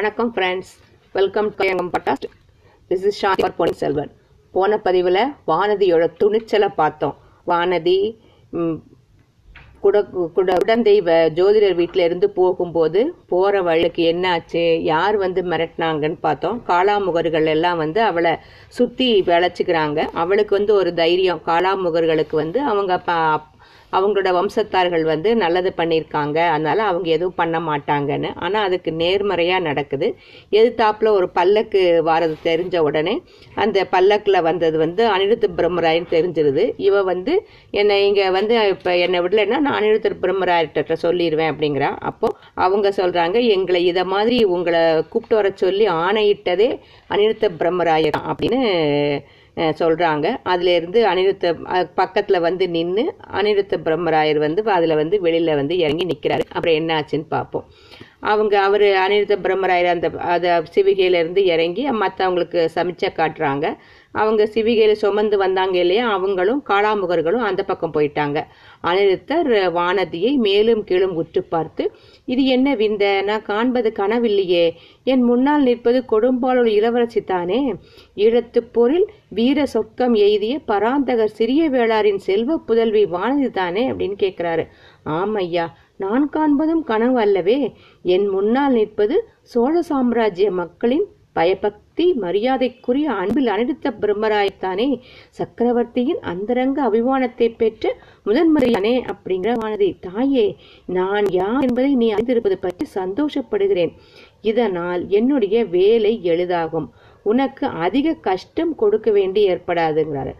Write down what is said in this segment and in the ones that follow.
வணக்கம் friends welcome to எங்கம் பட்டாஸ்ட் this is ஷார் பொன் செல்வன் போன பதிவில் வானதியோட துணிச்சலை பார்த்தோம். வானதி குட குட ஜோதிடர் வீட்டில் இருந்து போகும்போது போகிற வழிக்கு என்னாச்சு யார் வந்து மிரட்டினாங்கன்னு பார்த்தோம். காளாமுகர்கள் எல்லாம் வந்து அவளை சுற்றி விளைச்சிக்கிறாங்க. அவளுக்கு வந்து ஒரு தைரியம். காளாமுகர்களுக்கு வந்து அவங்க ப- அவங்களோட வம்சத்தார்கள் வந்து நல்லது பண்ணியிருக்காங்க அதனால அவங்க எதுவும் பண்ண மாட்டாங்கன்னு. ஆனால் அதுக்கு நேர்மறையாக நடக்குது. எதிர்த்தாப்புல ஒரு பல்லக்கு வாரது தெரிஞ்ச உடனே அந்த பல்லக்கில் வந்தது வந்து அனிருத்த பிரம்மராயன்னு தெரிஞ்சிருது. இவ வந்து என்னை இங்கே வந்து இப்போ என்னை விடலைன்னா நான் அனிருத்த பிரம்மராயர்கிட்ட சொல்லிடுவேன் அப்படிங்கிறா. அப்போது அவங்க சொல்கிறாங்க எங்களை இதை மாதிரி உங்களை கூப்பிட்டு வர சொல்லி ஆணையிட்டதே அனிருத்த பிரம்மராயர் தான் அப்படின்னு சொல்கிறாங்க சொல்றாங்க. அதுல இருந்து அனிருத்த அஹ், பக்கத்துல வந்து நின்னு அனிருத்த பிரம்மராயர் வந்து அதுல வந்து வெளியில வந்து இறங்கி நிக்கிறாரு. அப்புறம் என்ன ஆச்சுன்னு பார்ப்போம் அவங்க அவரு அனிருத்த பிரம்மராயர் அந்த அதை சிவிகையில இருந்து இறங்கி மற்றவங்களுக்கு சமைச்சா காட்டுறாங்க. அவங்க சிவிகையில் சுமந்து வந்தாங்க இல்லையா அவங்களும் காளாமுகர்களும் அந்த பக்கம் போயிட்டாங்க. அனிருத்தர் வானதியை மேலும் கீழும் உற்று பார்த்து இது என்ன விந்த? நான் காண்பது கனவில்லையே. என் முன்னால் நிற்பது கொடும்பாளூர் இளவரசி தானே. ஈழத்துப் போரில் வீர சொர்க்கம் எய்திய பராந்தகர் சிறிய வேளாரின் செல்வ புதல்வி வானதி தானே அப்படின்னு கேட்கிறாரு ஆமையா நான் காண்பதும் கனவு அல்லவே. என் முன்னால் நிற்பது சோழ சாம்ராஜ்ய மக்களின் பயபக்தி மரியாதைக்குரிய அன்பில் அனிருத்த பிரம்மராயத்தானே சக்கரவர்த்தியின் அந்தரங்க அபிமானத்தை பெற்ற முதன்முறையானே அப்படிங்கிற வானதி தாயே நான் யார் என்பதை நீ அறிந்திருப்பது பற்றி சந்தோஷப்படுகிறேன். இதனால் என்னுடைய வேலை எளிதாகும். உனக்கு அதிக கஷ்டம் கொடுக்க வேண்டி ஏற்படாதுங்கிறாரு.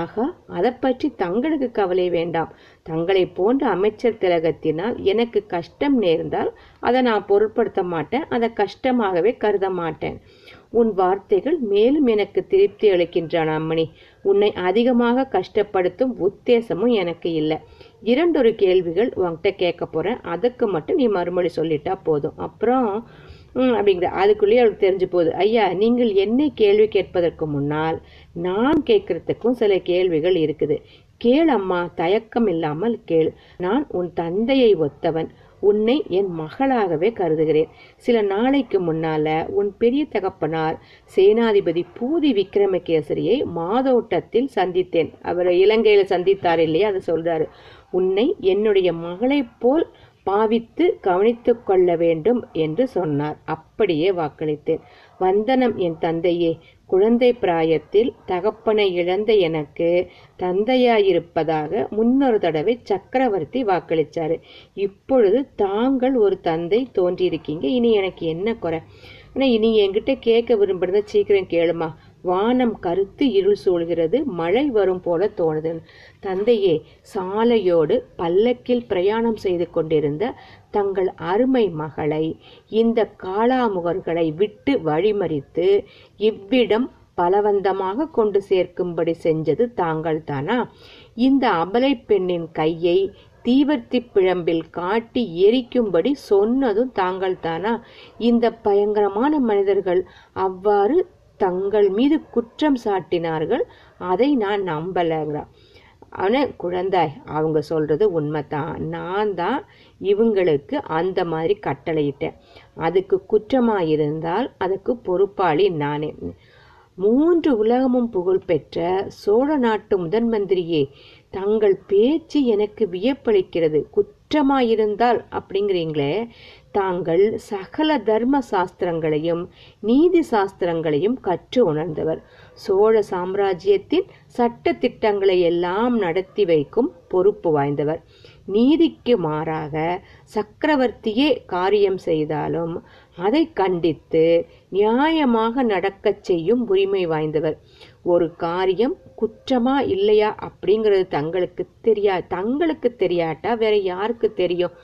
ஆகா அதை பற்றி தங்களுக்கு கவலை வேண்டாம். தங்களை போன்ற அமைச்சர் திலகத்தினால் எனக்கு கஷ்டம் நேர்ந்தால் அதை நான் பொருட்படுத்த மாட்டேன். அதை கஷ்டமாகவே கருத மாட்டேன். உன் வார்த்தைகள் மேலும் எனக்கு திருப்தி அளிக்கின்றான் அம்மணி. உன்னை அதிகமாக கஷ்டப்படுத்தும் உத்தேசமும் எனக்கு இல்லை. இரண்டொரு கேள்விகள் உன்கிட்ட கேட்க போறேன். அதுக்கு மட்டும் நீ மறுமொழி சொல்லிட்டா போதும். அப்புறம் ம், அப்படிங்கிற. அதுக்குள்ளேயே அவளுக்கு தெரிஞ்சு போகுது. ஐயா நீங்கள் என்னை கேள்வி கேட்பதற்கு முன்னால் நான் கேட்கறதுக்கும் சில கேள்விகள் இருக்குது. கேள் அம்மா தயக்கம் இல்லாமல் கேள். நான் உன் தந்தையை ஒத்தவன். உன்னை என் மகளாகவே கருதுகிறேன். சில நாளைக்கு முன்னால உன் பெரிய தகப்பனார் சேனாதிபதி பூதி விக்ரமகேசரியை மாதோட்டத்தில் சந்தித்தேன். அவரை இலங்கையில சந்தித்தார் இல்லையா? அதை சொல்றாரு. உன்னை என்னுடைய மகளைப் போல் பாவித்து கவனித்து கொள்ள வேண்டும் என்று சொன்னார். அப்படியே வாக்களித்தேன். வந்தனம் என் தந்தையே குழந்தை பிராயத்தில் தகப்பனை இழந்த எனக்கு தந்தையாயிருப்பதாக முன்னொரு தடவை சக்கரவர்த்தி வாக்களிச்சாரு. இப்பொழுது தாங்கள் ஒரு தந்தை தோன்றியிருக்கீங்க. இனி எனக்கு என்ன குறை? ஆனால் இனி என்கிட்ட கேட்க விரும்புறத சீக்கிரம் கேளுமா. வானம் கருத்து இருள் சூழ்கிறது மழை வரும் போல தோணுது தந்தையே சாலையோடு பல்லக்கில் பிரயாணம் செய்து கொண்டிருந்த தங்கள் அருமை மகளை இந்த காளாமுகர்களை விட்டு வழிமறித்து இவ்விடம் பலவந்தமாக கொண்டு சேர்க்கும்படி செஞ்சது தாங்கள் தானா இந்த அபலை பெண்ணின் கையை தீவர்த்தி பிழம்பில் காட்டி எரிக்கும்படி சொன்னதும் தாங்கள் தானா இந்த பயங்கரமான மனிதர்கள் அவ்வாறு தங்கள் மீது குற்றம் சாட்டினார்கள். அதை நான் நம்பலங்கிறான் ஆனால் குழந்தாய் அவங்க சொல்கிறது உண்மை தான் நான் தான் இவங்களுக்கு அந்த மாதிரி கட்டளையிட்டேன். அதுக்கு குற்றமாக இருந்தால் அதுக்கு பொறுப்பாளி நானே. மூன்று உலகமும் புகழ் பெற்ற சோழ நாட்டு முதன் மந்திரியே தங்கள் பேச்சு எனக்கு வியப்பளிக்கிறது. குத் குற்றமாயிருந்தால் அப்படிங்கிறீங்களே தாங்கள் சகல தர்ம சாஸ்திரங்களையும் நீதி சாஸ்திரங்களையும் கற்று உணர்ந்தவர். சோழ சாம்ராஜ்யத்தின் சட்ட திட்டங்களை எல்லாம் நடத்தி வைக்கும் பொறுப்பு வாய்ந்தவர். நீதிக்கு மாறாக சக்கரவர்த்தியே காரியம் செய்தாலும் அதை கண்டித்து நியாயமாக நடக்கச் செய்யும் உரிமை வாய்ந்தவர். ஒரு காரியம் குற்றமா இல்லையா அப்படிங்கிறது தங்களுக்கு தெரியா தங்களுக்கு தெரியாட்டா வேற யாருக்கு தெரியும்?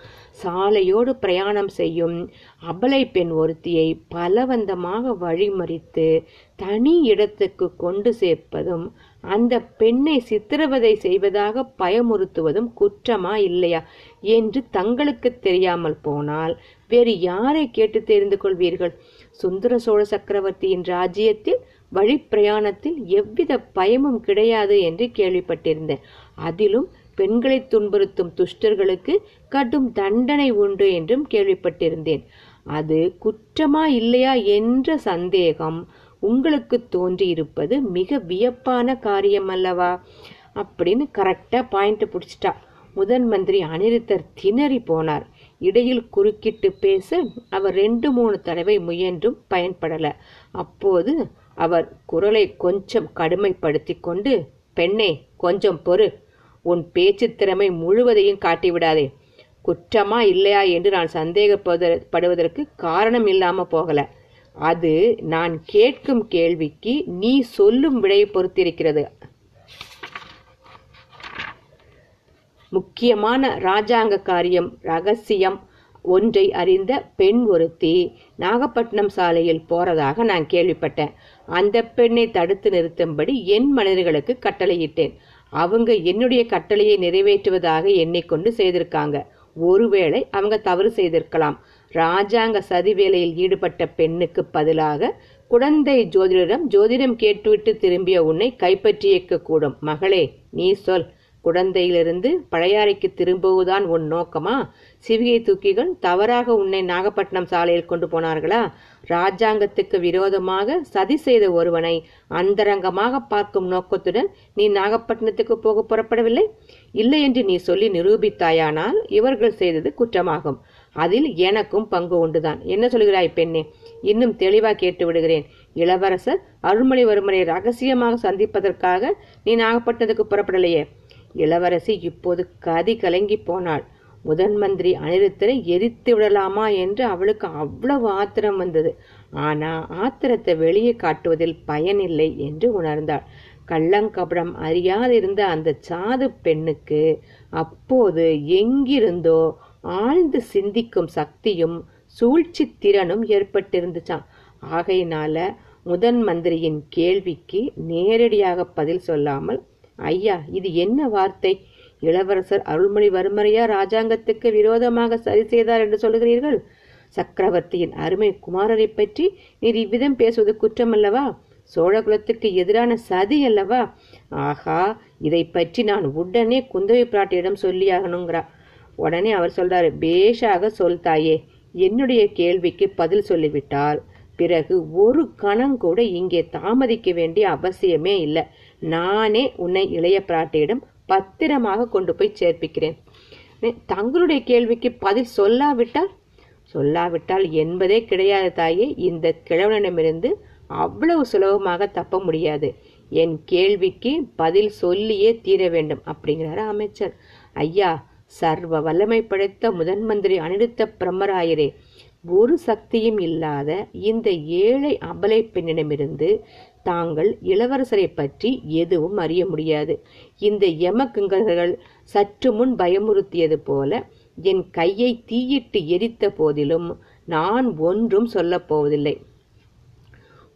சாலையோடு பிரயாணம் செய்யும் அபலை பெண் ஒருத்தியை பலவந்தமாக வழிமறித்து தனி இடத்துக்கு கொண்டு சேர்ப்பதும் அந்த பெண்ணை சித்திரவதை செய்வதாக பயமுறுத்துவதும் குற்றமா இல்லையா? என்று தங்களுக்கு தெரியாமல் போனால் வேறு யாரை கேட்டு தெரிந்து கொள்வீர்கள்? சுந்தர சோழ சக்கரவர்த்தியின் ராஜ்யத்தில் வழிப்பிரயாணத்தில் எவ்வித பயமும் கிடையாது என்று கேள்விப்பட்டிருந்தேன். அதிலும் பெண்களை துன்புறுத்தும் துஷ்டர்களுக்கு கடும் தண்டனை உண்டு என்றும் கேள்விப்பட்டிருந்தேன். அது குற்றமா இல்லையா என்ற சந்தேகம் உங்களுக்கு தோன்றியிருப்பது மிக வியப்பான காரியம் அல்லவா அப்படின்னு கரெக்டா பாயிண்ட் பிடிச்சிட்டா. முதன் மந்திரி அனிருத்தர் திணறி போனார். இடையில் குறுக்கிட்டு பேச அவர் ரெண்டு மூணு தடவை முயன்றும் பயன்படல. அப்போது அவர் குரலை கொஞ்சம் கடுமைப்படுத்தி கொண்டு பெண்ணே கொஞ்சம் பொறு. உன் பேச்சு திறமை முழுவதையும் காட்டிவிடாதே குற்றமா இல்லையா என்று நான் சந்தேகப்படுவதற்கு காரணம் இல்லாம போகல. அது நான் கேட்கும் கேள்விக்கு நீ சொல்லும் விடையை பொறுத்திருக்கிறது. முக்கியமான ராஜாங்க காரியம் ரகசியம் ஒன்றை அறிந்த பெண் ஒருத்தி நாகப்பட்டினம் சாலையில் போறதாக நான் கேள்விப்பட்டேன். அந்த பெண்ணை தடுத்து நிறுத்தும்படி என் மனிதர்களுக்கு கட்டளையிட்டேன். அவங்க என்னுடைய கட்டளையை நிறைவேற்றுவதாக எண்ணிக்கொண்டு செய்திருக்காங்க. ஒருவேளை அவங்க தவறு செய்திருக்கலாம். ராஜாங்க சதி வேலையில் ஈடுபட்ட பெண்ணுக்கு பதிலாக குழந்தை ஜோதிடரிடம் ஜோதிடம் கேட்டுவிட்டு திரும்பிய உன்னை கைப்பற்றியிருக்க கூடும் மகளே நீ சொல். குழந்தையிலிருந்து பழையாறைக்கு திரும்புவதுதான் உன் நோக்கமா? சிவிகை தூக்கிகள் தவறாக உன்னை நாகப்பட்டினம் சாலையில் கொண்டு போனார்களா? ராஜாங்கத்துக்கு விரோதமாக சதி செய்த ஒருவனை அந்தரங்கமாக பார்க்கும் நோக்கத்துடன் நீ நாகப்பட்டினத்துக்கு போக புறப்படவில்லை? இல்லை என்று நீ சொல்லி நிரூபித்தாயானால் இவர்கள் செய்தது குற்றமாகும். அதில் எனக்கும் பங்கு உண்டுதான். என்ன சொல்கிறாய் பெண்ணே? இன்னும் தெளிவா கேட்டு விடுகிறேன். இளவரசர் அருள்மொழிவர்மனை ரகசியமாக சந்திப்பதற்காக நீ நாகப்பட்டினத்துக்கு புறப்படலையே. இளவரசி இப்போது கதி கலங்கி போனாள். முதன் மந்திரி அனிருத்தரை எரித்து விடலாமா என்று அவளுக்கு அவ்வளவு ஆத்திரம் வந்தது. ஆனா ஆத்திரத்தை வெளியே காட்டுவதில் பயனில்லை என்று உணர்ந்தாள். கள்ளங்கபடம் அறியாதிருந்த அந்த சாது பெண்ணுக்கு அப்போது எங்கிருந்தோ ஆழ்ந்து சிந்திக்கும் சக்தியும் சூழ்ச்சி திறனும் ஏற்பட்டிருந்துச்சான் ஆகையினால முதன் மந்திரியின் கேள்விக்கு நேரடியாக பதில் சொல்லாமல் ஐயா இது என்ன வார்த்தை? இளவரசர் அருள்மொழிவர்மரையா ராஜாங்கத்துக்கு விரோதமாக சரி செய்தார் என்று சொல்கிறீர்கள் சக்கரவர்த்தியின் அருமை குமாரரை பற்றி நீர் இவ்விதம் பேசுவது குற்றமல்லவா? சோழகுலத்துக்கு எதிரான சதி அல்லவா? ஆகா இதை பற்றி நான் உடனே குந்தவை பிராட்டியிடம் சொல்லியாகணுங்கிறா உடனே அவர் சொல்றாரு பேஷாக சொல் தாயே. என்னுடைய கேள்விக்கு பதில் சொல்லிவிட்டால் பிறகு ஒரு கணம் கூட இங்கே தாமதிக்க வேண்டிய அவசியமே இல்லை. நானே உன்னை இளைய பிராட்டியிடம் பத்திரமாக கொண்டு போய் சேர்ப்பிக்கிறேன். தங்களுடைய கேள்விக்கு பதில் சொல்லாவிட்டால்? சொல்லாவிட்டால் என்பதே கிடையாது தாயே. இந்த கிழவனிடமிருந்து அவ்வளவு சுலபமாக தப்ப முடியாது. என் கேள்விக்கு பதில் சொல்லியே தீர வேண்டும் அப்படிங்கிறாரு அமைச்சர். ஐயா சர்வ வல்லமை படைத்த முதன் மந்திரி அனிருத்த பிரம்மராயரே ஒரு சக்தியும் இல்லாத இந்த ஏழை அபலை பெண்ணிடமிருந்து தாங்கள் இளவரசரை பற்றி எதுவும் அறிய முடியாது. இந்த யமகிங்கர்கள் சற்று முன் பயமுறுத்தியது போல என் கையை தீயிட்டு எரித்த போதிலும் நான் ஒன்றும் சொல்லப் போவதில்லை.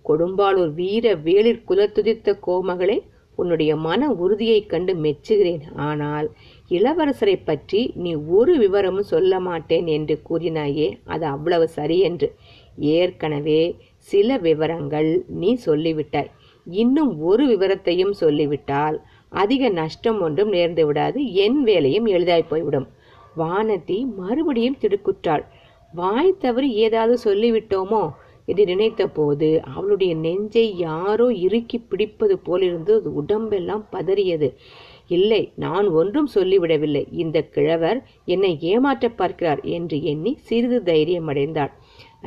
கொடும்பாளூர் வீர வேளிர் குலத்துதித்த கோமகளே உன்னுடைய மன உறுதியைக் கண்டு மெச்சுகிறேன். ஆனால் இளவரசரை பற்றி நீ ஒரு விவரமும் சொல்ல மாட்டேன் என்று கூறினாயே அது அவ்வளவு சரியென்று. ஏற்கனவே சில விவரங்கள் நீ சொல்லிவிட்டாய். இன்னும் ஒரு விவரத்தையும் சொல்லிவிட்டால் அதிக நஷ்டம் ஒன்றும் நேர்ந்து விடாது என் வேலையும் எளிதாய் போய்விடும். வானதி மறுபடியும் திடுக்குற்றாள். வாய் தவறி ஏதாவது சொல்லிவிட்டோமோ என்று நினைத்த போது அவளுடைய நெஞ்சை யாரோ இறுக்கி பிடிப்பது போலிருந்து உடம்பெல்லாம் பதறியது. இல்லை நான் ஒன்றும் சொல்லிவிடவில்லை. இந்த கிழவர் என்னை ஏமாற்ற பார்க்கிறார் என்று எண்ணி சிறிது தைரியம் அடைந்தாள்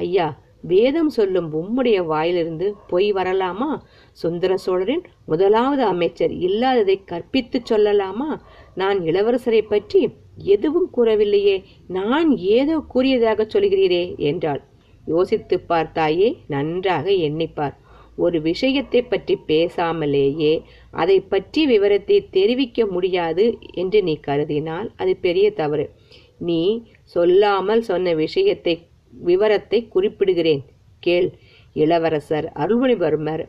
ஐயா வேதம் சொல்லும் உம்முடைய வாயிலிருந்து பொய் வரலாமா? சுந்தர சோழரின் முதலாவது அமைச்சர் இல்லாததை கற்பித்து சொல்லலாமா? நான் இளவரசரை பற்றி எதுவும் கூறவில்லையே. நான் ஏதோ கூறியதாக சொல்கிறீரே என்றாள். யோசித்து பார்த்தாயே நன்றாக எண்ணிப்பார். ஒரு விஷயத்தை பற்றி பேசாமலேயே அதை பற்றி விவரத்தை தெரிவிக்க முடியாது என்று நீ கருதினால் அது பெரிய தவறு. நீ சொல்லாமல் சொன்ன விஷயத்தை விவரத்தை குறிப்பிடுகிறேன். கேள். இளவரசர் அருள்மொழிவர்மர்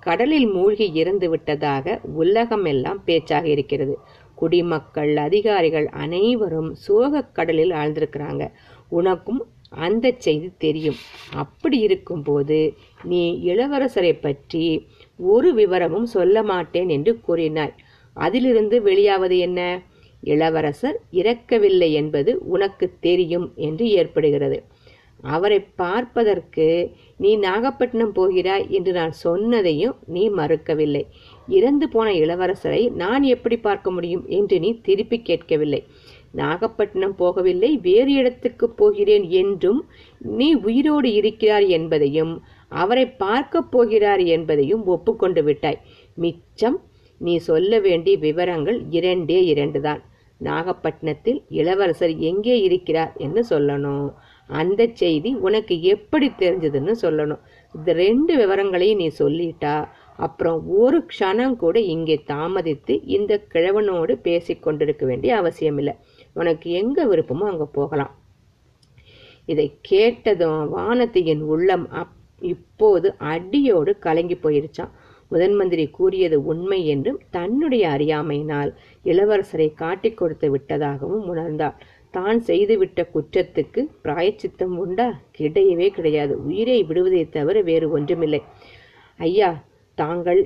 கடலில் மூழ்கி இறந்து விட்டதாக உலகம் எல்லாம் பேச்சாக இருக்கிறது. குடிமக்கள் அதிகாரிகள் அனைவரும் சோகக் கடலில் ஆழ்ந்திருக்கிறாங்க. உனக்கும் அந்த செய்தி தெரியும். அப்படி இருக்கும்போது நீ இளவரசரை பற்றி ஒரு விவரமும் சொல்ல மாட்டேன் என்று கூறினாய். அதிலிருந்து வெளியாவது என்ன? இளவரசர் இறக்கவில்லை என்பது உனக்கு தெரியும் என்று ஏற்படுகிறது. அவரை பார்ப்பதற்கு நீ நாகப்பட்டினம் போகிறாய் என்று நான் சொன்னதையும் நீ மறுக்கவில்லை. இறந்து போன இளவரசரை நான் எப்படி பார்க்க முடியும் என்று நீ திருப்பி கேட்கவில்லை. நாகப்பட்டினம் போகவில்லை வேறு இடத்துக்கு போகிறேன் என்றும் நீ உயிரோடு இருக்கிறார் என்பதையும் அவரை பார்க்கப் போகிறார் என்பதையும் ஒப்புக்கொண்டு விட்டாய். மிச்சம் நீ சொல்ல வேண்டிய விவரங்கள் இரண்டே இரண்டுதான். நாகப்பட்டினத்தில் இளவரசர் எங்கே இருக்கிறார் என்று சொல்லணும். அந்த செய்தி உனக்கு எப்படி தெரிஞ்சதுன்னு சொல்லணும். இந்த ரெண்டு விவரங்களையும் நீ சொல்லிட்டா அப்புறம் ஒரு க்ஷணம் கூட இங்கே தாமதித்து இந்த கிழவனோடு பேசி கொண்டிருக்க வேண்டிய அவசியம் இல்லை உனக்கு எங்க விருப்பமோ அங்க போகலாம். இதை கேட்டதும் வானத்தியின் உள்ளம் அப் இப்போது அடியோடு கலங்கி போயிருச்சான் முதன் மந்திரி கூறியது உண்மை என்றும் தன்னுடைய அறியாமையினால் இளவரசரை காட்டிக் கொடுத்து விட்டதாகவும் உணர்ந்தாள். தான் செய்துவிட்ட குற்றத்துக்கு பிராயச்சித்தம் உண்டா? கிடையவே கிடையாது. உயிரை விடுவதை தவிர வேறு ஒன்றுமில்லை. ஐயா தாங்கள்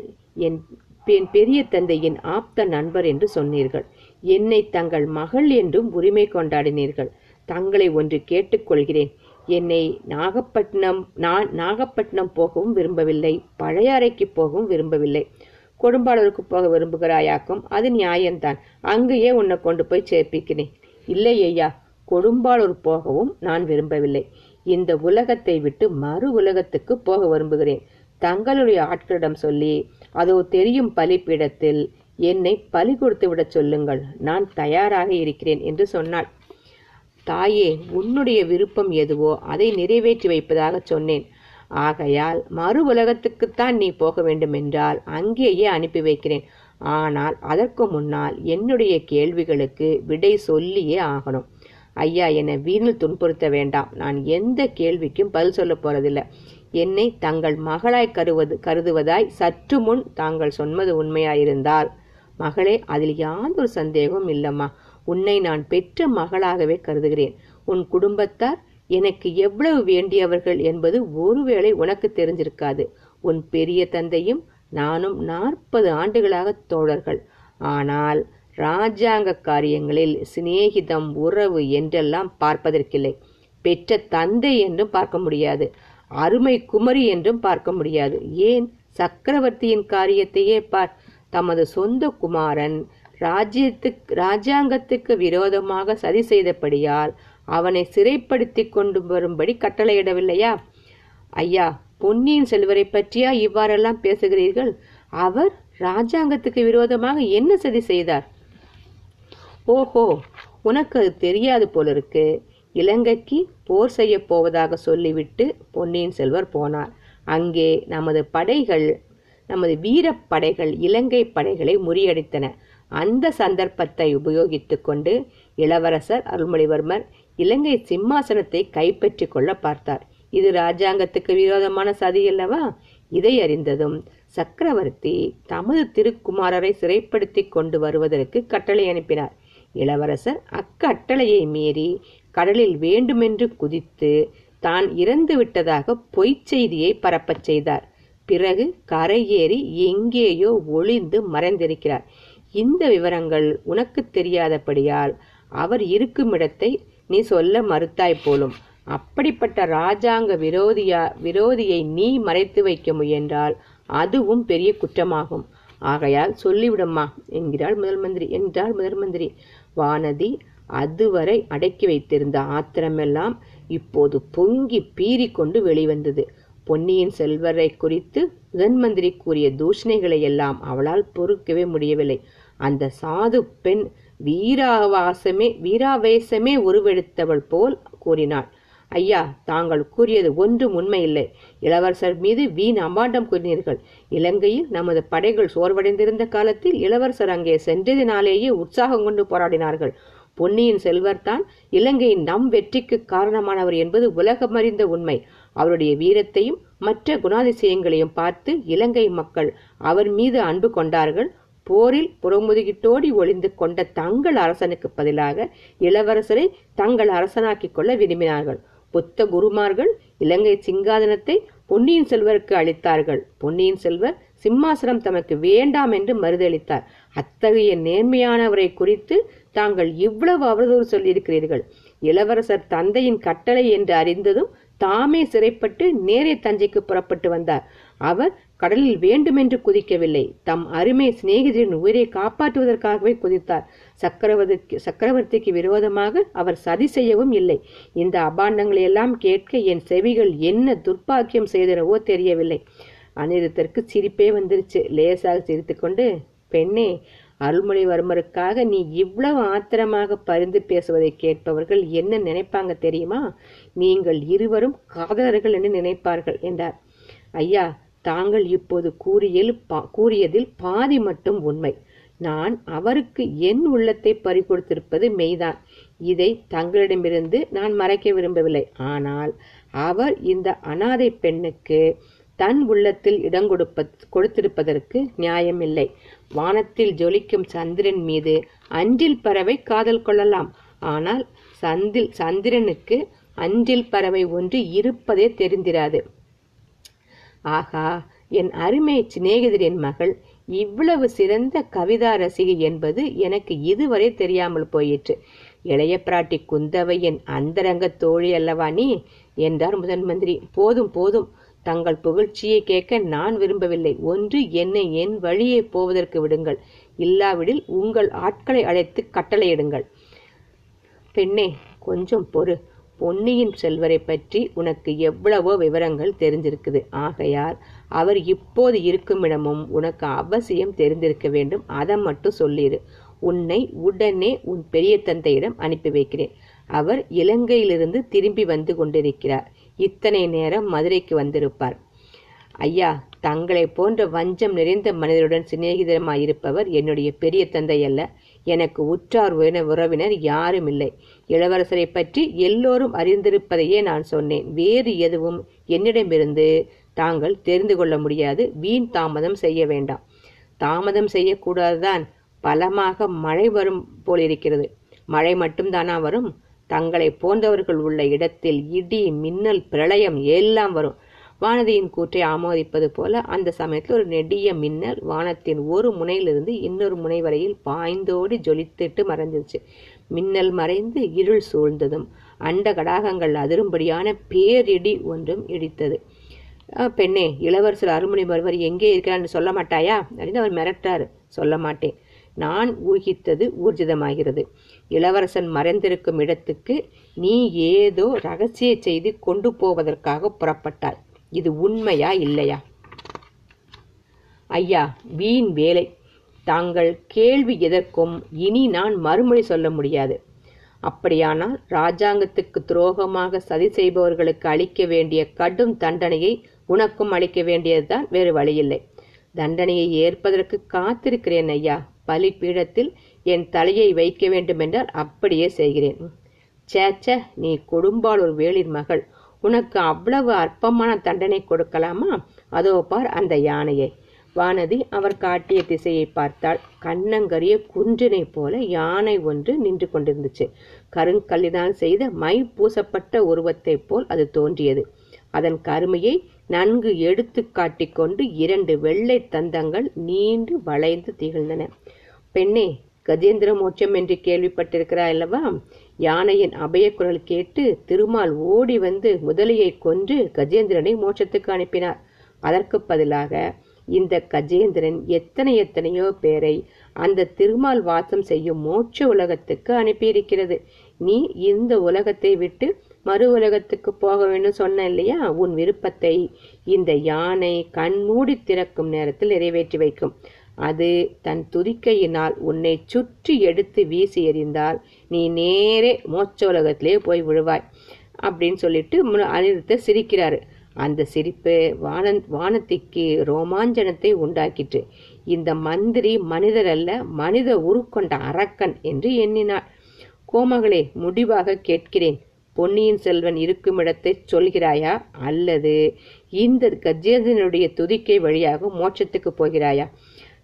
என் என் பெரிய தந்தையின் ஆப்த நண்பர் என்று சொன்னீர்கள். என்னை தங்கள் மகள் என்றும் உரிமை கொண்டாடினீர்கள். தங்களை ஒன்று கேட்டுக்கொள்கிறேன். என்னை நாகப்பட்டினம் நான் நாகப்பட்டினம் போகவும் விரும்பவில்லை. பழையாறைக்கு போகவும் விரும்பவில்லை. கொடும்பாளூருக்கு போக விரும்புகிறாயாக்கும் அது நியாயம்தான். அங்கேயே உன்னை கொண்டு போய் சேர்ப்பிக்கிறேன். இல்லை ஐயா கொடும்பாளூர் போகவும் நான் விரும்பவில்லை. இந்த உலகத்தை விட்டு மறு உலகத்துக்கு போக விரும்புகிறேன். தங்களுடைய ஆட்களிடம் சொல்லி அதோ தெரியும் பலிப்பீடத்தில் என்னை பலி கொடுத்து விடச் சொல்லுங்கள். நான் தயாராக இருக்கிறேன் என்று சொன்னாள். தாயே உன்னுடைய விருப்பம் எதுவோ அதை நிறைவேற்றி வைப்பதாக சொன்னேன். ஆகையால் மறு உலகத்துக்குத்தான் நீ போக வேண்டுமென்றால் அங்கேயே அனுப்பி வைக்கிறேன். ஆனால் அதற்கு முன்னால் என்னுடைய கேள்விகளுக்கு விடை சொல்லியே ஆகணும். ஐயா என்னை வீணில் துன்புறுத்த வேண்டாம். நான் எந்த கேள்விக்கும் பதில் சொல்ல போறதில்லை. என்னை தங்கள் மகளாய் கருவது கருதுவதாய் சற்று முன் தாங்கள் சொன்னது உண்மையாயிருந்தால் மகளே அதில் யாதொரு சந்தேகமும் இல்லம்மா. உன்னை நான் பெற்ற மகளாகவே கருதுகிறேன். உன் குடும்பத்தார் எனக்கு எவ்வளவு வேண்டியவர்கள் என்பது ஒருவேளை உனக்கு தெரிஞ்சிருக்காது. உன் பெரிய தந்தையும் நானும் நாற்பது ஆண்டுகளாக தோழர்கள். ஆனால் ராஜாங்க காரியங்களில் சிநேகிதம் உறவு என்றெல்லாம் பார்ப்பதற்கில்லை. பெற்ற தந்தை என்றும் பார்க்க முடியாது. அருமை குமரி என்றும் பார்க்க முடியாது. ஏன்? சக்கரவர்த்தியின் காரியத்தையே பார். தமது சொந்த குமாரன் ராஜ்யத்துக்கு ராஜாங்கத்துக்கு விரோதமாக சதி செய்தபடியால் அவனை சிறைப்படுத்தி கொண்டு வரும்படி கட்டளையிடவில்லையா? ஐயா பொன்னியின் செல்வரை பற்றியா இவ்வாறெல்லாம் பேசுகிறீர்கள்? அவர் ராஜாங்கத்துக்கு விரோதமாக என்ன சதி செய்தார்? ஓஹோ உனக்கு அது தெரியாது போலிருக்கு. இலங்கைக்கு போர் செய்ய போவதாக சொல்லிவிட்டு பொன்னியின் செல்வர் போனார். அங்கே நமது படைகள் நமது வீரப்படைகள் இலங்கை படைகளை முறியடித்தன. அந்த சந்தர்ப்பத்தை உபயோகித்து கொண்டு இளவரசர் அருள்மொழிவர்மர் இலங்கை சிம்மாசனத்தை கைப்பற்றி கொள்ள பார்த்தார். இது ராஜாங்கத்துக்கு விரோதமான சதி அல்லவா இதை அறிந்ததும் சக்கரவர்த்தி தமது திருக்குமாரரை சிறைப்படுத்திக் கொண்டு வருவதற்கு கட்டளை அனுப்பினார். இளவரசர் அக்கட்டளையை மீறி கடலில் வேண்டுமென்று குதித்து தான் இறந்து விட்டதாக பொய்ச் செய்தியை பரப்பச் செய்தார். பிறகு கரையேறி எங்கேயோ ஒளிந்து மறைந்திருக்கிறார். இந்த விவரங்கள் உனக்கு தெரியாதபடியால் அவர் இருக்கும் இடத்தை நீ சொல்ல மறுத்தாய் போலும். அப்படிப்பட்ட ராஜாங்க விரோதியா விரோதியை நீ மறைத்து வைக்க முயன்றால் அதுவும் பெரிய குற்றமாகும். ஆகையால் சொல்லிவிடம்மா என்கிறாள் முதல் மந்திரி. என்றாள் முதல் மந்திரி. வானதி அதுவரை அடக்கி வைத்திருந்த ஆத்திரமெல்லாம் இப்போது பொங்கி பீறிக்கொண்டு வெளிவந்தது. பொன்னியின் செல்வரை குறித்து முதன் மந்திரி கூறிய தூஷணைகளை எல்லாம் அவளால் பொறுக்கவே முடியவில்லை. அந்த சாது பெண் வீராவாசமே வீராவேசமே உருவெடுத்தவள் போல் கூறினாள். ஐயா தாங்கள் கூறியது ஒன்றும் உண்மையில்லை. இளவரசர் மீது வீண் அம்பாண்டம் கூறினீர்கள். இலங்கையில் நமது படைகள் சோர்வடைந்திருந்த காலத்தில் இளவரசர் அங்கே சென்றதினாலேயே உற்சாகம் கொண்டு போராடினார்கள். பொன்னியின் செல்வர்தான் இலங்கையின் நம் வெற்றிக்கு காரணமானவர் என்பது உலகமறிந்த உண்மை. அவருடைய வீரத்தையும் மற்ற குணாதிசயங்களையும் பார்த்து இலங்கை மக்கள் அவர் மீது அன்பு கொண்டார்கள். போரில் புறமுதுகிட்டோடி ஒளிந்து கொண்ட தங்கள் அரசனுக்கு பதிலாக இளவரசரை தங்கள் அரசனாக்கிக் கொள்ள விரும்பினார்கள். புத்த குருமார்கள் இலங்கை சிங்காதனத்தை பொன்னியின் செல்வருக்கு அளித்தார்கள். பொன்னியின் செல்வர் சிம்மாசனம் தமக்கு வேண்டாம் என்று மறுதளித்தார். அத்தகைய நேர்மையானவரை குறித்து தாங்கள் இவ்வளவு அவதூறு சொல்லியிருக்கிறீர்கள். இளவரசர் தந்தையின் கட்டளை என்று அறிந்ததும் தாமே சிறைப்பட்டு நேரே தஞ்சைக்கு புறப்பட்டு வந்தார். அவர் கடலில் வேண்டுமென்று குதிக்கவில்லை. தம் அருமை சிநேகிதரின் உயிரை காப்பாற்றுவதற்காகவே குதித்தார். சக்கரவர்த்திக்கு சக்கரவர்த்திக்கு விரோதமாக அவர் சதி செய்யவும் இல்லை. இந்த அபாண்டங்களை எல்லாம் கேட்க என் செவிகள் என்ன துர்ப்பாக்கியம் செய்தனவோ தெரியவில்லை. அனிருத்தருக்கு சிரிப்பே வந்துருச்சு. லேசாக சிரித்துக்கொண்டு பெண்ணே அருள்மொழிவர்மருக்காக நீ இவ்வளவு ஆத்திரமாக பரிந்து பேசுவதை கேட்பவர்கள் என்ன நினைப்பாங்க தெரியுமா? நீங்கள் இருவரும் காதலர்கள் என்று நினைப்பார்கள் என்றார். ஐயா தாங்கள் இப்போது கூறியில் பா- கூறியதில் பாதி மட்டும் உண்மை. நான் அவருக்கு என் உள்ளத்தை பறிகொடுத்திருப்பது மெய்தான். இதை தங்களிடமிருந்து நான் மறைக்க விரும்பவில்லை. ஆனால் அவர் இந்த அனாதை பெண்ணுக்கு தன் உள்ளத்தில் இடம் கொடுப்ப கொடுத்திருப்பதற்கு நியாயமில்லை. வானத்தில் ஜொலிக்கும் சந்திரன் மீது அஞ்சில் பறவை காதல் கொள்ளலாம். ஆனால் சந்தில் சந்திரனுக்கு அஞ்சில் பறவை ஒன்று இருப்பதே தெரிந்திராது. ஆகா என் அருமை சிநேகிதரின் மகள் இவ்வளவு சிறந்த கவிதா ரசிகை என்பது எனக்கு இதுவரை தெரியாமல் போயிற்று. இளைய பிராட்டி குந்தவையின் அந்தரங்க தோழி அல்லவா நீ? என்றார் முதன் மந்திரி. போதும் போதும். தங்கள் புகழ்ச்சியை கேட்க நான் விரும்பவில்லை. ஒன்று என்னை என் வழியே போவதற்கு விடுங்கள். இல்லாவிடில் உங்கள் ஆட்களை அழைத்து கட்டளையிடுங்கள். பெண்ணே கொஞ்சம் பொறு. பொன்னியின் செல்வரை பற்றி உனக்கு எவ்வளவோ விவரங்கள் தெரிஞ்சிருக்குது. ஆகையால் அவர் இப்போது இருக்குமிடமும் உனக்கு அவசியம் தெரிந்திருக்க வேண்டும். அதை மட்டும் சொல்லிடு உன்னை உடனே உன் பெரிய தந்தையிடம் அனுப்பி வைக்கிறேன். அவர் இலங்கையிலிருந்து திரும்பி வந்து கொண்டிருக்கிறார். இத்தனை நேரம் மதுரைக்கு வந்திருப்பார். ஐயா தங்களை போன்ற வஞ்சம் நிறைந்த மனிதருடன் சிநேகிதரமாயிருப்பவர் என்னுடைய பெரிய தந்தை அல்ல எனக்கு உற்றார் உறவினர் யாரும் இல்லை. இளவரசரை பற்றி எல்லோரும் அறிந்திருப்பதையே நான் சொன்னேன். வேறு எதுவும் என்னிடமிருந்து தாங்கள் தெரிந்து கொள்ள முடியாது. வீண் தாமதம் செய்ய வேண்டாம். தாமதம் செய்யக்கூடாதுதான். பலமாக மழை வரும் போலிருக்கிறது. மழை மட்டும்தானா வரும்? தங்களை போன்றவர்கள் உள்ள இடத்தில் இடி மின்னல் பிரளயம் எல்லாம் வரும். வானதியின் கூற்றை ஆமோதிப்பது போல அந்த சமயத்தில் ஒரு நெடிய மின்னல் வானத்தின் ஒரு முனையிலிருந்து இன்னொரு முனை வரையில் பாய்ந்தோடி ஜொலித்திட்டு மறைஞ்சிருச்சு. மின்னல் மறைந்து இருள் சூழ்ந்ததும் அண்ட கடாகங்கள் அதிரும்படியான பேரிடி ஒன்றும் இடித்தது. பெண்ணே இளவரசர் அருள்மொழிவர்மர் எங்கே இருக்கிறான்னு சொல்ல மாட்டாயா? அப்படின்னு அவர் மிரட்டாரு. சொல்ல மாட்டேன். நான் ஊகித்தது ஊர்ஜிதமாகிறது. இளவரசன் மறைந்திருக்கும் இடத்துக்கு நீ ஏதோ ரகசிய செய்தி கொண்டு போவதற்காக புறப்பட்டாய். இது உண்மையா இல்லையா? ஐயா வீண் வேலை. தாங்கள் கேள்வி எதற்கும் இனி நான் மறுமொழி சொல்ல முடியாது. அப்படியானால் ராஜாங்கத்துக்கு துரோகமாக சதி செய்பவர்களுக்கு அளிக்க வேண்டிய கடும் தண்டனையை உனக்கும் அளிக்க வேண்டியதுதான் வேறு வழியில்லை. தண்டனையை ஏற்பதற்கு காத்திருக்கிறேன் ஐயா. பலி பீடத்தில் என் தலையை வைக்க வேண்டுமென்றால் அப்படியே செய்கிறேன். சேச்ச நீ கொடும்பாளூர் வேளிர் மகள். உனக்கு அவ்வளவு அற்பமான தண்டனை கொடுக்கலாமா? அதோ பார் அந்த யானையை. வானதி அவர் காட்டிய திசையை பார்த்தாள். கண்ணங்கரிய குன்றினை போல யானை ஒன்று நின்று கொண்டிருந்துச்சு. கருங்கல்லினால் செய்த மை பூசப்பட்ட உருவத்தைப் போல் அது தோன்றியது. அதன் கருமையை நன்கு எடுத்து காட்டிக்கொண்டு இரண்டு வெள்ளை தந்தங்கள் நீண்டு வளைந்து திகழ்ந்தன. பெண்ணே கஜேந்திர மோட்சம் என்று கேள்விப்பட்டிருக்கிறாய் அல்லவா? யானையின் அபயக்குரல் கேட்டு திருமால் ஓடி வந்து முதலியை கொன்று கஜேந்திரனை மோட்சத்துக்கு அனுப்பினார். அதற்கு பதிலாக இந்த கஜேந்திரன் எத்தனை எத்தனையோ பேரை அந்த திருமால் வாசம் செய்யும் மோட்ச உலகத்துக்கு அனுப்பியிருக்கிறது. நீ இந்த உலகத்தை விட்டு மறு உலகத்துக்கு போக வேண்டும் சொன்ன இல்லையா உன் விருப்பத்தை இந்த யானை கண்மூடி திறக்கும் நேரத்தில் நிறைவேற்றி வைக்கும். அது தன் துதிக்கையினால் உன்னை சுற்றி எடுத்து வீசி எறிந்தால் நீ நேரே மோட்ச உலகத்திலே போய் விழுவாய் அப்படின்னு சொல்லிட்டு முன- அனிருத்தர் சிரிக்கிறாரு. அந்த சிரிப்பு வான வானத்திக்கு ரோமாஞ்சனத்தை உண்டாக்கிற்று. இந்த மந்திரி மனிதர் அல்ல மனித உருக்கொண்ட அரக்கன் என்று எண்ணினாள். கோமகளே முடிவாக கேட்கிறேன். பொன்னியின் செல்வன் இருக்கும் இடத்தை சொல்கிறாயா? அல்லது இந்த கஜேந்திரனுடைய துதிக்கை வழியாக மோட்சத்துக்கு போகிறாயா?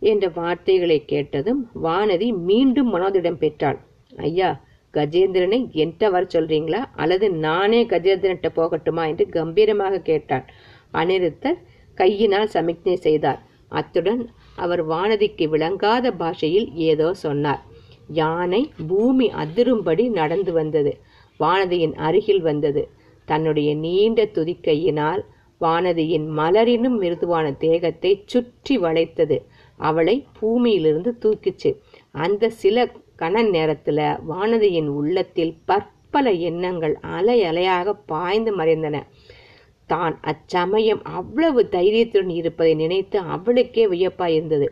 என்ற வார்த்தைகளை கேட்டதும் வானதி மீண்டும் மனோதிடம் பெற்றாள். ஐயா கஜேந்திரனை என்கிட்ட வர சொல்றீங்களா? அல்லது நானே கஜேந்திரன்ட்ட போகட்டுமா? என்று கம்பீரமாக கேட்டாள். அனிருத்தர் கையினால் சமிக்ஞை செய்தார். அத்துடன் அவர் வானதிக்கு விளங்காத பாஷையில் ஏதோ சொன்னார். யானை பூமி அதிரும்படி நடந்து வந்தது. வானதியின் அருகில் வந்தது. தன்னுடைய நீண்ட துதிக்கையினால் வானதியின் மலரினும் மிருதுவான தேகத்தை சுற்றி வளைத்தது. அவளை பூமியிலிருந்து தூக்கிச்சு. அந்த சில கண நேரத்தில் வானதியின் உள்ளத்தில் பற்பல எண்ணங்கள் அலை அலையாக பாய்ந்து மறைந்தன. தான் அச்சமயம் அவ்வளவு தைரியத்துடன் இருப்பதை நினைத்து அவளுக்கே வியப்பாயிருந்தது.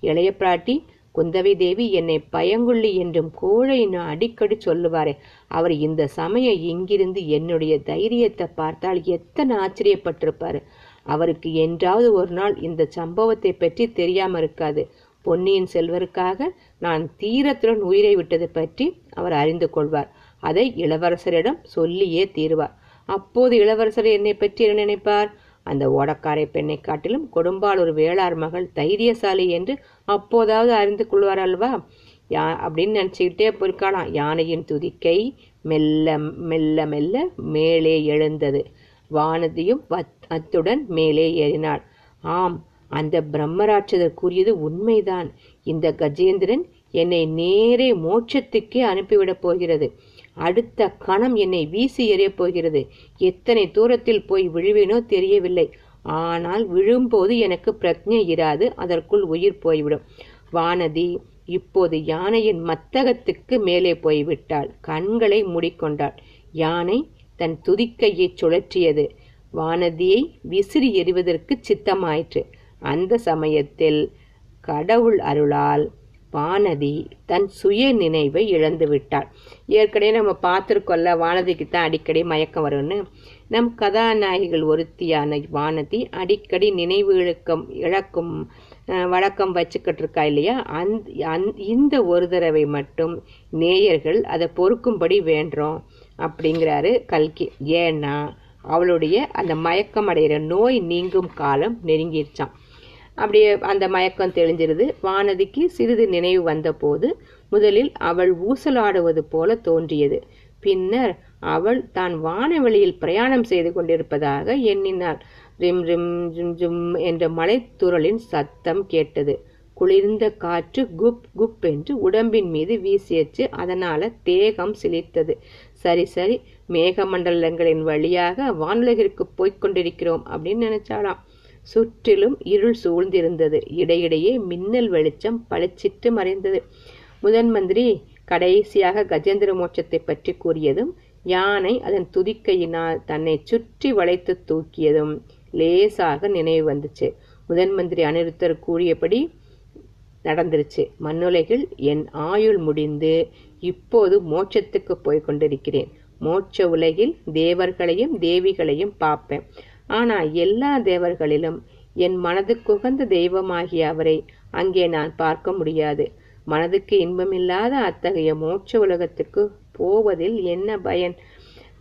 இளைய பிராட்டி குந்தவை தேவி என்னை பயங்குள்ளி என்றும் கோழை நான் அடிக்கடி சொல்லுவாரே. அவர் இந்த சமயம் இங்கிருந்து என்னுடைய தைரியத்தை பார்த்தால் எத்தனை ஆச்சரியப்பட்டிருப்பாரு. அவருக்கு என்றாவது ஒரு நாள் இந்த சம்பவத்தை பற்றி தெரியாம இருக்காது. பொன்னியின் செல்வருக்காக நான் தீரத்துடன் உயிரை விட்டது பற்றி அவர் அறிந்து கொள்வார். அதை இளவரசரிடம் சொல்லியே தீருவார். அப்போது இளவரசர் என்னை பற்றி என்ன நினைப்பார்? அந்த ஓடக்காரை பெண்ணை காட்டிலும் கொடும்பால் ஒரு வேளார் மகள் தைரியசாலி என்று அப்போதாவது அறிந்து கொள்வார் அல்வா யா அப்படின்னு நினச்சிக்கிட்டே போயிருக்கலாம் யானையின் துதிக்கை மெல்ல மெல்ல மெல்ல மேலே எழுந்தது. வானதியும் அத்துடன் மேலே ஏறினாள். ஆம் அந்த பிரம்மராட்சதர் கூறியது உண்மைதான். இந்த கஜேந்திரன் என்னை நேரே மோட்சத்துக்கே அனுப்பிவிடப் போகிறது. அடுத்த கணம் என்னை வீசி எறியப் போகிறது. எத்தனை தூரத்தில் போய் விழுவேனோ தெரியவில்லை. ஆனால் விழும்போது எனக்கு பிரஜை இராது அதற்குள் உயிர் போய்விடும். வானதி இப்போது யானையின் மத்தகத்துக்கு மேலே போய்விட்டாள். கண்களை மூடிக்கொண்டாள். யானை தன் துதிக்கையை சுழற்றியது. வானதியை விசிறி எறிவதற்கு சித்தமாயிற்று. அந்த சமயத்தில் கடவுள் அருளால் வானதி தன் சுய நினைவை இழந்து விட்டாள். ஏற்கனவே நம்ம பார்த்துருக்கோம்ல வானதிக்கு தான் அடிக்கடி மயக்கம் வரும்னு. நம் கதாநாயகிகள் ஒருத்தியான வானதி அடிக்கடி நினைவு இழக்கம் இழக்கும் வழக்கம் வச்சுக்கிட்டு இருக்கா இல்லையா? அந்த அந் இந்த ஒரு தடவை மட்டும் நேயர்கள் அதை பொறுக்கும்படி வேண்டுறோம் அப்படிங்கிறாரு கல்கி. ஏன்னா அவளுடைய அந்த மயக்கம் அடைகிற நோய் நீங்கும் காலம் நெருங்கிருச்சான் அப்படியே அந்த மயக்கம் தெளிஞ்சிருது. வானதிக்கு சிறிது நினைவு வந்தபோது முதலில் அவள் ஊசலாடுவது போல தோன்றியது. பின்னர் அவள் தான் வானவெளியில் பிரயாணம் செய்து கொண்டிருப்பதாக எண்ணினாள். ரிம் ரிம் ஜும் ஜும் என்ற மலைத்துறலின் சத்தம் கேட்டது. குளிர்ந்த காற்று குப் குப் என்று உடம்பின் மீது வீசியச்சு அதனால தேகம் சிலிர்த்தது. சரி சரி மேகமண்டலங்களின் வழியாக வானுலகிற்கு போய்க் கொண்டிருக்கிறோம் அப்படின்னு நினைச்சாலாம் சுற்றிலும் இருள் சூழ்ந்திருந்தது. இடையிடையே மின்னல் வெளிச்சம் பளிச்சிட்டு மறைந்தது. முதன் மந்திரி கடைசியாக கஜேந்திர மோட்சத்தை பற்றி கூறியதும் யானை அதன் துதிக்கையினால் தன்னை சுற்றி வளைத்து தூக்கியதும் லேசாக நினைவு வந்துச்சு. முதன் மந்திரி அனிருத்தர் கூறியபடி நடந்துருச்சு. மண்ணுலகில் என் ஆயுள் முடிந்து இப்போது மோட்சத்துக்கு போய் கொண்டிருக்கிறேன். மோட்ச உலகில் தேவர்களையும் தேவிகளையும் பார்ப்பேன். ஆனால் எல்லா தேவர்களிலும் என் மனதுக்குகந்த தெய்வமாகிய அவரை அங்கே நான் பார்க்க முடியாது. மனதுக்கு இன்பமில்லாத அத்தகைய மோட்ச உலகத்துக்கு போவதில் என்ன பயன்?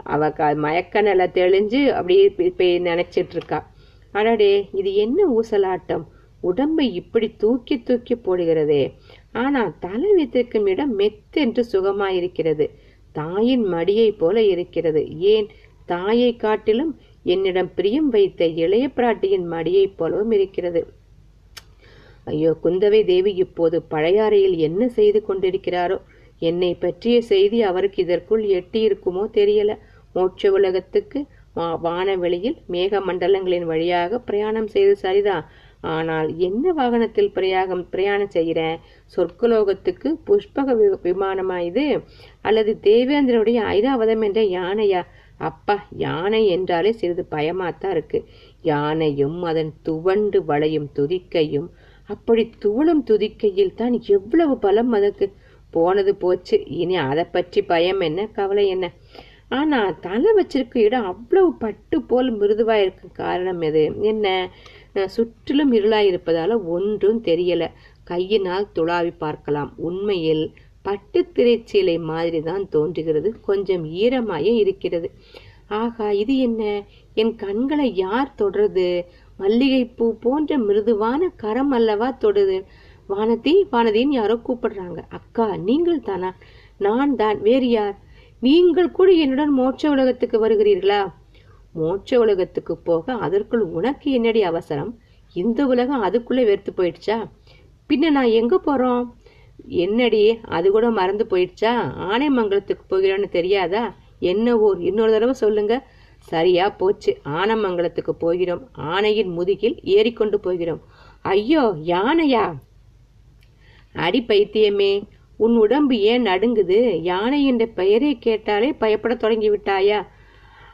அவ க மயக்க நில தெளிஞ்சு அப்படியே போய் நினைச்சிட்டு இருக்கா அடடே இது என்ன ஊசலாட்டம்? உடம்பை இப்படி தூக்கி தூக்கி போடுகிறதே. ஆனால் தலை வைத்திருக்கும் இடம் மெத்தென்று சுகமாயிருக்கிறது. தாயின் மடியைப் போல இருக்கிறது. ஏன்? தாயை காட்டிலும் என்னிடம் பிரியம் வைத்த இளைய பிராட்டியின் மடியைப் போலவும் இருக்கிறது. ஐயோ குந்தவை தேவி இப்போது பழையாறையில் என்ன செய்து கொண்டிருக்கிறாரோ? என்னை பற்றிய செய்தி அவருக்கு இதற்குள் எட்டி இருக்குமோ தெரியல. மோட்ச உலகத்துக்கு வா- வானவெளியில் மேக மண்டலங்களின் வழியாக பிரயாணம் செய்து சரிதான் ஆனால் என்ன வாகனத்தில் பிரயாகம் பிரயாணம் செய்கிறேன்? சொர்க்கலோகத்துக்கு புஷ்பக வி- விமானமா இது? அல்லது தேவேந்திரனுடைய ஐராவதம் என்ற யானையா? அப்பா யானை என்றாலே சிறிது பயமாத்தான் இருக்கு. யானையும் அதன் துவண்டு வளையும் துதிக்கையும் அப்படி துவளும் துதிக்கையில் தான் எவ்வளவு பலம் அதற்கு. போனது போச்சு இனி அதை பற்றி பயம் என்ன கவலை என்ன? ஆனா தலை வச்சிருக்க இடம் அவ்வளவு பட்டு போல் மிருதுவாகிருக்கு காரணம் எது? என்ன? சுற்றிலும் இருளாய் இருப்பதால ஒன்றும் தெரியல. கையினால் துளாவி பார்க்கலாம். உண்மையில் பட்டு திரைச்சீலை மாதிரி தான் தோன்றுகிறது. கொஞ்சம் ஈரமாயே இருக்கிறது. ஆகா இது என்ன? என் கண்களை யார் தொடருது மல்லிகைப்பூ போன்ற மிருதுவான கரம் அல்லவா தொடுது? வானதி வானதின்னு யாரோ கூப்பிடுறாங்க. அக்கா நீங்கள் தானா? நான் தான். வேறு யார்? நீங்கள் கூட என்னுடன் மோட்ச உலகத்துக்கு வருகிறீர்களா? மோட்ச உலகத்துக்கு போக அதற்குள் உனக்கு என்னடி அவசரம்? இந்த உலகம் அதுக்குள்ளே வெறுத்து போயிடுச்சா? பின்ன நான் எங்க போறோம்? என்னடி அது கூட மறந்து போயிடுச்சா? ஆனைமங்கலத்துக்கு போகிறோன்னு தெரியாதா? என்ன ஊர் இன்னொரு தடவை சொல்லுங்க. சரியா போச்சு. ஆனமங்கலத்துக்கு போகிறோம். ஆனையின் முதுகில் ஏறிக்கொண்டு போகிறோம். ஐயோ யானையா? அடி பைத்தியமே உன் உடம்பு ஏன் நடுங்குது? யானை என்ற பெயரை கேட்டாலே பயப்பட தொடங்கி விட்டாயா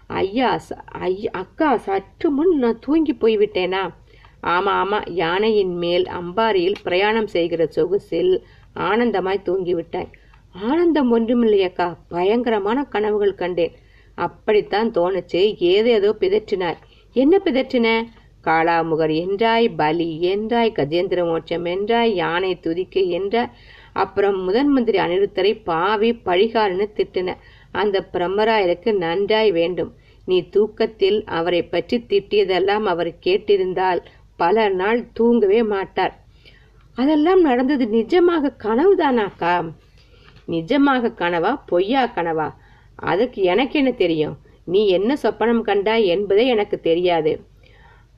ஐயா ஐயா அக்கா சற்று முன் நான் தூங்கி போய்விட்டேனா? ஆமா ஆமா. யானையின் மேல் அம்பாரியில் பிரயாணம் செய்கிற சொகுசில் ஆனந்தமாய் தூங்கிவிட்டாய் ஆனந்தம் ஒன்றுமில்லையக்கா பயங்கரமான கனவுகள் கண்டேன். அப்படித்தான் தோணுச்சு ஏதேதோ பிதற்றினாய் என்ன பிதற்றின? காளாமுகர் என்றாய் பலி என்றாய் கஜேந்திர மோட்சம் என்றாய் யானை துதிக்கை என்றாய். அப்புறம் முதன் மந்திரி அனிருத்தரை பாவி பழிகாரன்னு திட்டின. அந்த பிரம்மராயருக்கு நன்றாய் வேண்டும். நீ தூக்கத்தில் அவரை பற்றி திட்டியதெல்லாம் அவர் கேட்டிருந்தால் பல நாள் தூங்கவே மாட்டார். அதெல்லாம் நடந்தது நிஜமாக கனவுதானாக்கா? நிஜமாக கனவா? பொய்யா கனவா? அதுக்கு எனக்கு என்ன தெரியும்? நீ என்ன சொப்பனம் கண்டாய் என்பதே எனக்கு தெரியாது.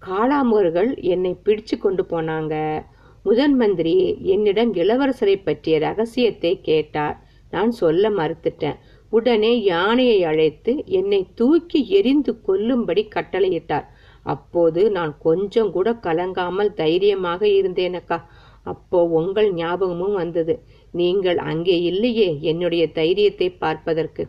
காளாமுகர்கள் என்னை பிடிச்சு கொண்டு போனாங்க. முதன் மந்திரி என்னிடம் இளவரசரை பற்றிய ரகசியத்தை கேட்டார். நான் சொல்ல மறுத்துட்டேன். உடனே யானையை அழைத்து என்னை தூக்கி எரிந்து கொல்லும்படி கட்டளையிட்டார். அப்போது நான் கொஞ்சம் கூட கலங்காமல் தைரியமாக இருந்தேனக்கா. அப்போ உங்கள் ஞாபகமும் வந்தது. நீங்கள் அங்கே இல்லையே என்னுடைய தைரியத்தை பார்ப்பதற்கு.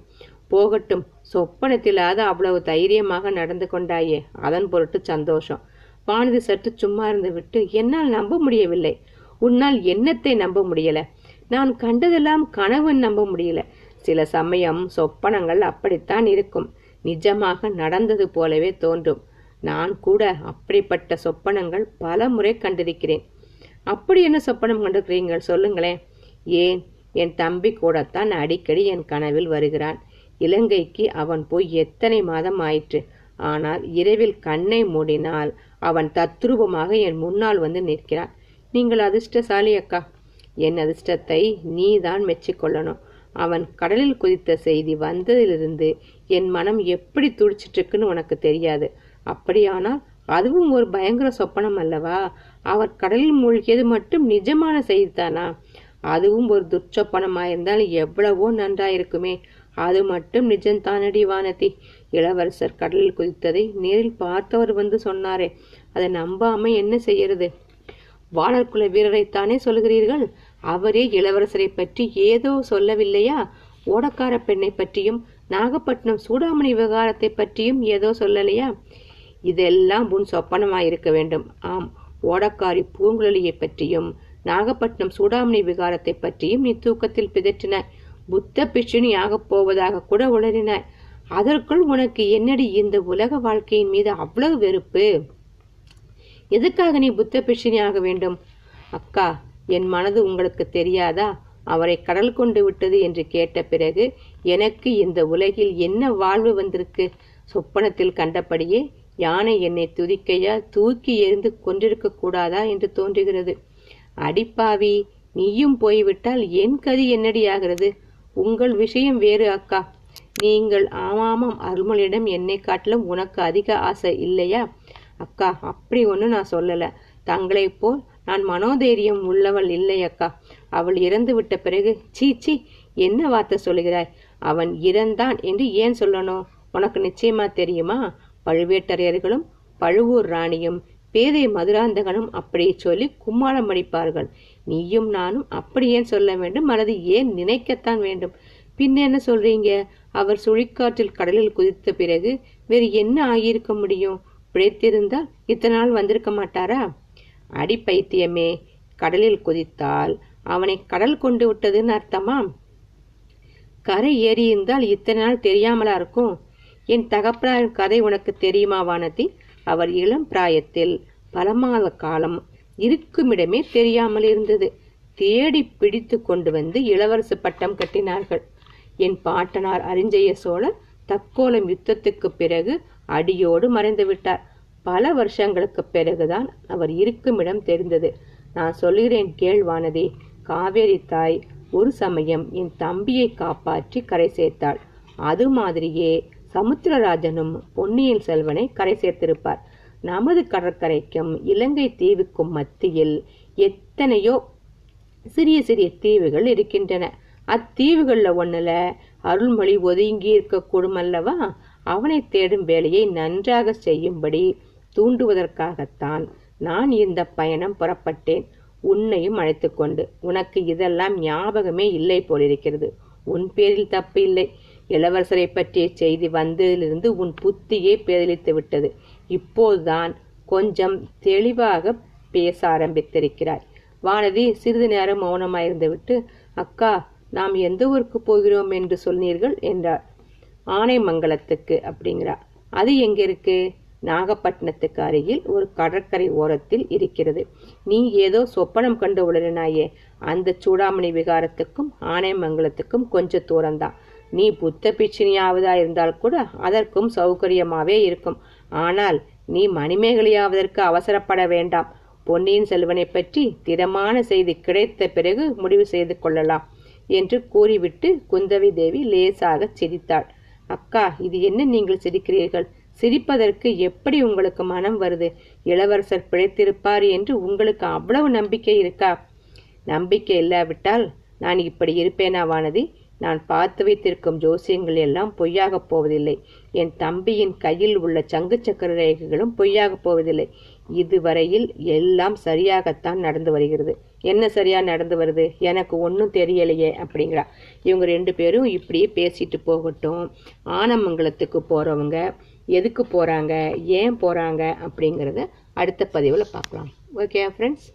போகட்டும் சொப்பனத்திலாவது அவ்வளவு தைரியமாக நடந்து கொண்டாயே அதன் பொருட்டு சந்தோஷம். வானதி சற்று சும்மா இருந்து விட்டு என்னால் நம்ப முடியவில்லை. உன்னால் என்னத்தை நம்ப முடியல? நான் கண்டதெல்லாம் கனவு நம்ப முடியல. சில சமயம் சொப்பனங்கள் அப்படித்தான் இருக்கும். நிஜமாக நடந்தது போலவே தோன்றும். நான் கூட அப்படிப்பட்ட சொப்பனங்கள் பல முறை கண்டிருக்கிறேன். அப்படி என்ன சொப்பனம் கண்டிருக்கிறீர்கள்? சொல்லுங்களேன். ஏன்? என் தம்பி கூடத்தான் அடிக்கடி என் கனவில் வருகிறான். இலங்கைக்கு அவன் போய் எத்தனை மாதம் ஆயிற்று? ஆனால் இரவில் கண்ணை மூடினால் அவன் தத்ரூபமாக என் முன்னால் வந்து நிற்கிறான். நீங்கள் அதிர்ஷ்டசாலி அக்கா. என் அதிர்ஷ்டத்தை நீதான் மெச்சிக்கொள்ளணும். அவன் கடலில் குதித்த செய்தி வந்ததிலிருந்து என் மனம் எப்படி துடிச்சிட்டு இருக்குன்னு உனக்கு தெரியாது. அப்படியானால் அதுவும் ஒரு பயங்கர சொப்பனம் அல்லவா? அவர் கடலில் மூழ்கியது மட்டும் நிஜமான செய்திதானா? அதுவும் ஒரு துர்ச்சொப்பனமாயிருந்தால் எவ்வளவோ நன்றாயிருக்குமே. அது மட்டும் நிஜம்தானடி வானதி. இளவரசர் கடலில் குதித்ததை நேரில் பார்த்தவர் வந்து சொன்னாரே அதை நம்பாம என்ன செய்யறது? வானர்குல வீரரைத்தானே சொல்கிறீர்கள் அவரே இளவரசரை பற்றி ஏதோ சொல்லவில்லையா? ஓடக்கார பெண்ணை பற்றியும் நாகப்பட்டினம் சூடாமணி விவகாரத்தை பற்றியும் ஏதோ சொல்லலையா? இதெல்லாம் உன் சொப்பனமாயிருக்க வேண்டும். ஆம் ஓடக்காரி பூங்குழலியை பற்றியும் நாகப்பட்டினம் சூடாமணி விகாரத்தை பற்றியும் நீ தூக்கத்தில் பிதற்றினாய் புத்த பிட்சுனி ஆகப் போவதாக கூட உணரின. அதற்குள் உனக்கு என்னடி இந்த உலக வாழ்க்கையின் மீது அவ்வளவு வெறுப்பு? எதுக்காக நீ புத்த பிட்சுனி ஆக வேண்டும்? அக்கா என் மனது உங்களுக்கு தெரியாதா? அவரை கடல் கொண்டு விட்டது என்று கேட்ட பிறகு எனக்கு இந்த உலகில் என்ன வாழ்வு வந்திருக்கு? சொப்பனத்தில் கண்டபடியே யானை என்னை துதிக்கையா? தூக்கி எறிந்து கொண்டிருக்க கூடாதா என்று தோன்றுகிறது. அடிப்பாவி நீயும் போய்விட்டால் என் கதி என்னடியாகிறது உங்கள் விஷயம் வேறு அக்கா. நீங்கள் ஆமாமாம் அருள்மொழியிடம் என்னை காட்டிலும் உனக்கு அதிக ஆசை இல்லையா? அக்கா அப்படி ஒன்றும் நான் சொல்லல. தங்களைப் போல் நான் மனோதைரியம் உள்ளவள் இல்லை அக்கா. அவள் இறந்து விட்ட பிறகு சீ சீ என்ன வார்த்தை சொல்லுகிறாய்? அவன் இறந்தான் என்று ஏன் சொல்லணும்? உனக்கு நிச்சயமா தெரியுமா? பழுவேட்டரையர்களும் பழுவூர் ராணியும் பேதை மதுராந்தகனும் அப்படியே சொல்லி கும்மாளம் அடிப்பார்கள். நீயும் நானும் அப்படி ஏன் சொல்ல வேண்டும்? அல்லது ஏன் நினைக்கத்தான் வேண்டும்? பின்ன என்ன சொல்றீங்க? அவர் சுழிக்காற்றில் கடலில் குதித்த பிறகு வேறு என்ன ஆகியிருக்க முடியும்? பிழைத்திருந்தால் இத்தனை நாள் வந்திருக்க மாட்டாரா? அடி பைத்தியமே கடலில் குதித்தால் அவனை கடல் கொண்டு விட்டதுன்னு அர்த்தமா? கரை ஏறியிருந்தால் இத்தனை நாள் தெரியாமலா இருக்கும்? என் தகப்பனாரின் கதை உனக்கு தெரியுமா வானதி? அவர் இளம் பிராயத்தில் பல மாத காலம் இருக்குமிடமே தெரியாமல் இருந்தது. தேடி பிடித்து கொண்டு வந்து இளவரசு பட்டம் கட்டினார்கள். என் பாட்டனார் அரிஞ்சய சோழர் தக்கோலம் யுத்தத்துக்கு பிறகு அடியோடு மறைந்து விட்டார். பல வருஷங்களுக்கு பிறகுதான் அவர் இருக்குமிடம் தெரிந்தது. நான் சொல்கிறேன் கேள்வானதே காவேரி தாய் ஒரு சமயம் என் தம்பியை காப்பாற்றி கரை சேர்த்தாள். அது மாதிரியே சமுத்திரராஜனும் பொன்னியின் செல்வனை கரை சேர்த்திருப்பார். நமது கடற்கரைக்கும் இலங்கை தீவுக்கும் மத்தியில் எத்தனையோ சிறிய சிறிய தீவுகள் இருக்கின்றன. அத்தீவுகளில் ஒன்றில் அருள்மொழி ஒதுங்கி இருக்கக்கூடும் அல்லவா? அவனை தேடும் வேலையை நன்றாக செய்யும்படி தூண்டுவதற்காகத்தான் நான் இந்த பயணம் புறப்பட்டேன். உன்னையும் அழைத்து கொண்டு உனக்கு இதெல்லாம் ஞாபகமே இல்லை போலிருக்கிறது. உன் பேரில் தப்பு இல்லை. இளவரசரை பற்றிய செய்தி வந்ததிலிருந்து உன் புத்தியே பேதலித்து விட்டது. இப்போதுதான் கொஞ்சம் தெளிவாக பேச ஆரம்பித்திருக்கிறாய். வானதி சிறிது நேரம் மௌனமாயிருந்துவிட்டு அக்கா நாம் எந்த ஊருக்கு போகிறோம் என்று சொன்னீர்கள்? என்றார் ஆனைமங்கலத்துக்கு அப்படிங்கிறார் அது எங்க இருக்கு? நாகப்பட்டினத்துக்கு அருகில் ஒரு கடற்கரை ஓரத்தில் இருக்கிறது. நீ ஏதோ சொப்பனம் கண்டு உளறினாயே. அந்த சூடாமணி விகாரத்துக்கும் ஆனைமங்கலத்துக்கும் கொஞ்ச தூரம்தான். நீ புத்த பிச்சினியாவதா இருந்தால் கூட அதற்கும் சௌகரியமாவே இருக்கும். ஆனால் நீ மணிமேகலையாவதற்கு அவசரப்பட வேண்டாம். பொன்னியின் செல்வனை பற்றி திடமான செய்தி கிடைத்த பிறகு முடிவு செய்து கொள்ளலாம் என்று கூறிவிட்டு குந்தவி தேவி லேசாக சிரித்தாள். அக்கா இது என்ன நீங்கள் சிரிக்கிறீர்கள்? சிரிப்பதற்கு எப்படி உங்களுக்கு மனம் வருது? இளவரசர் பிழைத்திருப்பார் என்று உங்களுக்கு அவ்வளவு நம்பிக்கை இருக்கா? நம்பிக்கை இல்லாவிட்டால் நான் இப்படி இருப்பேனா வானதி? நான் பார்த்து வைத்திருக்கும் ஜோசியங்கள் எல்லாம் பொய்யாகப் போவதில்லை. என் தம்பியின் கையில் உள்ள சங்கு சக்கர ரேகைகளும் பொய்யாகப் போவதில்லை. இதுவரையில் எல்லாம் சரியாகத்தான் நடந்து வருகிறது. என்ன சரியா நடந்து வருது? எனக்கு ஒன்றும் தெரியலையே அப்படிங்கிறா. இவங்க ரெண்டு பேரும் இப்படியே பேசிட்டு போகட்டும். ஆனமங்கலத்துக்கு போறவங்க எதுக்கு போறாங்க ஏன் போறாங்க அப்படிங்கிறத அடுத்த பதிவில் பார்க்கலாம். Okay friends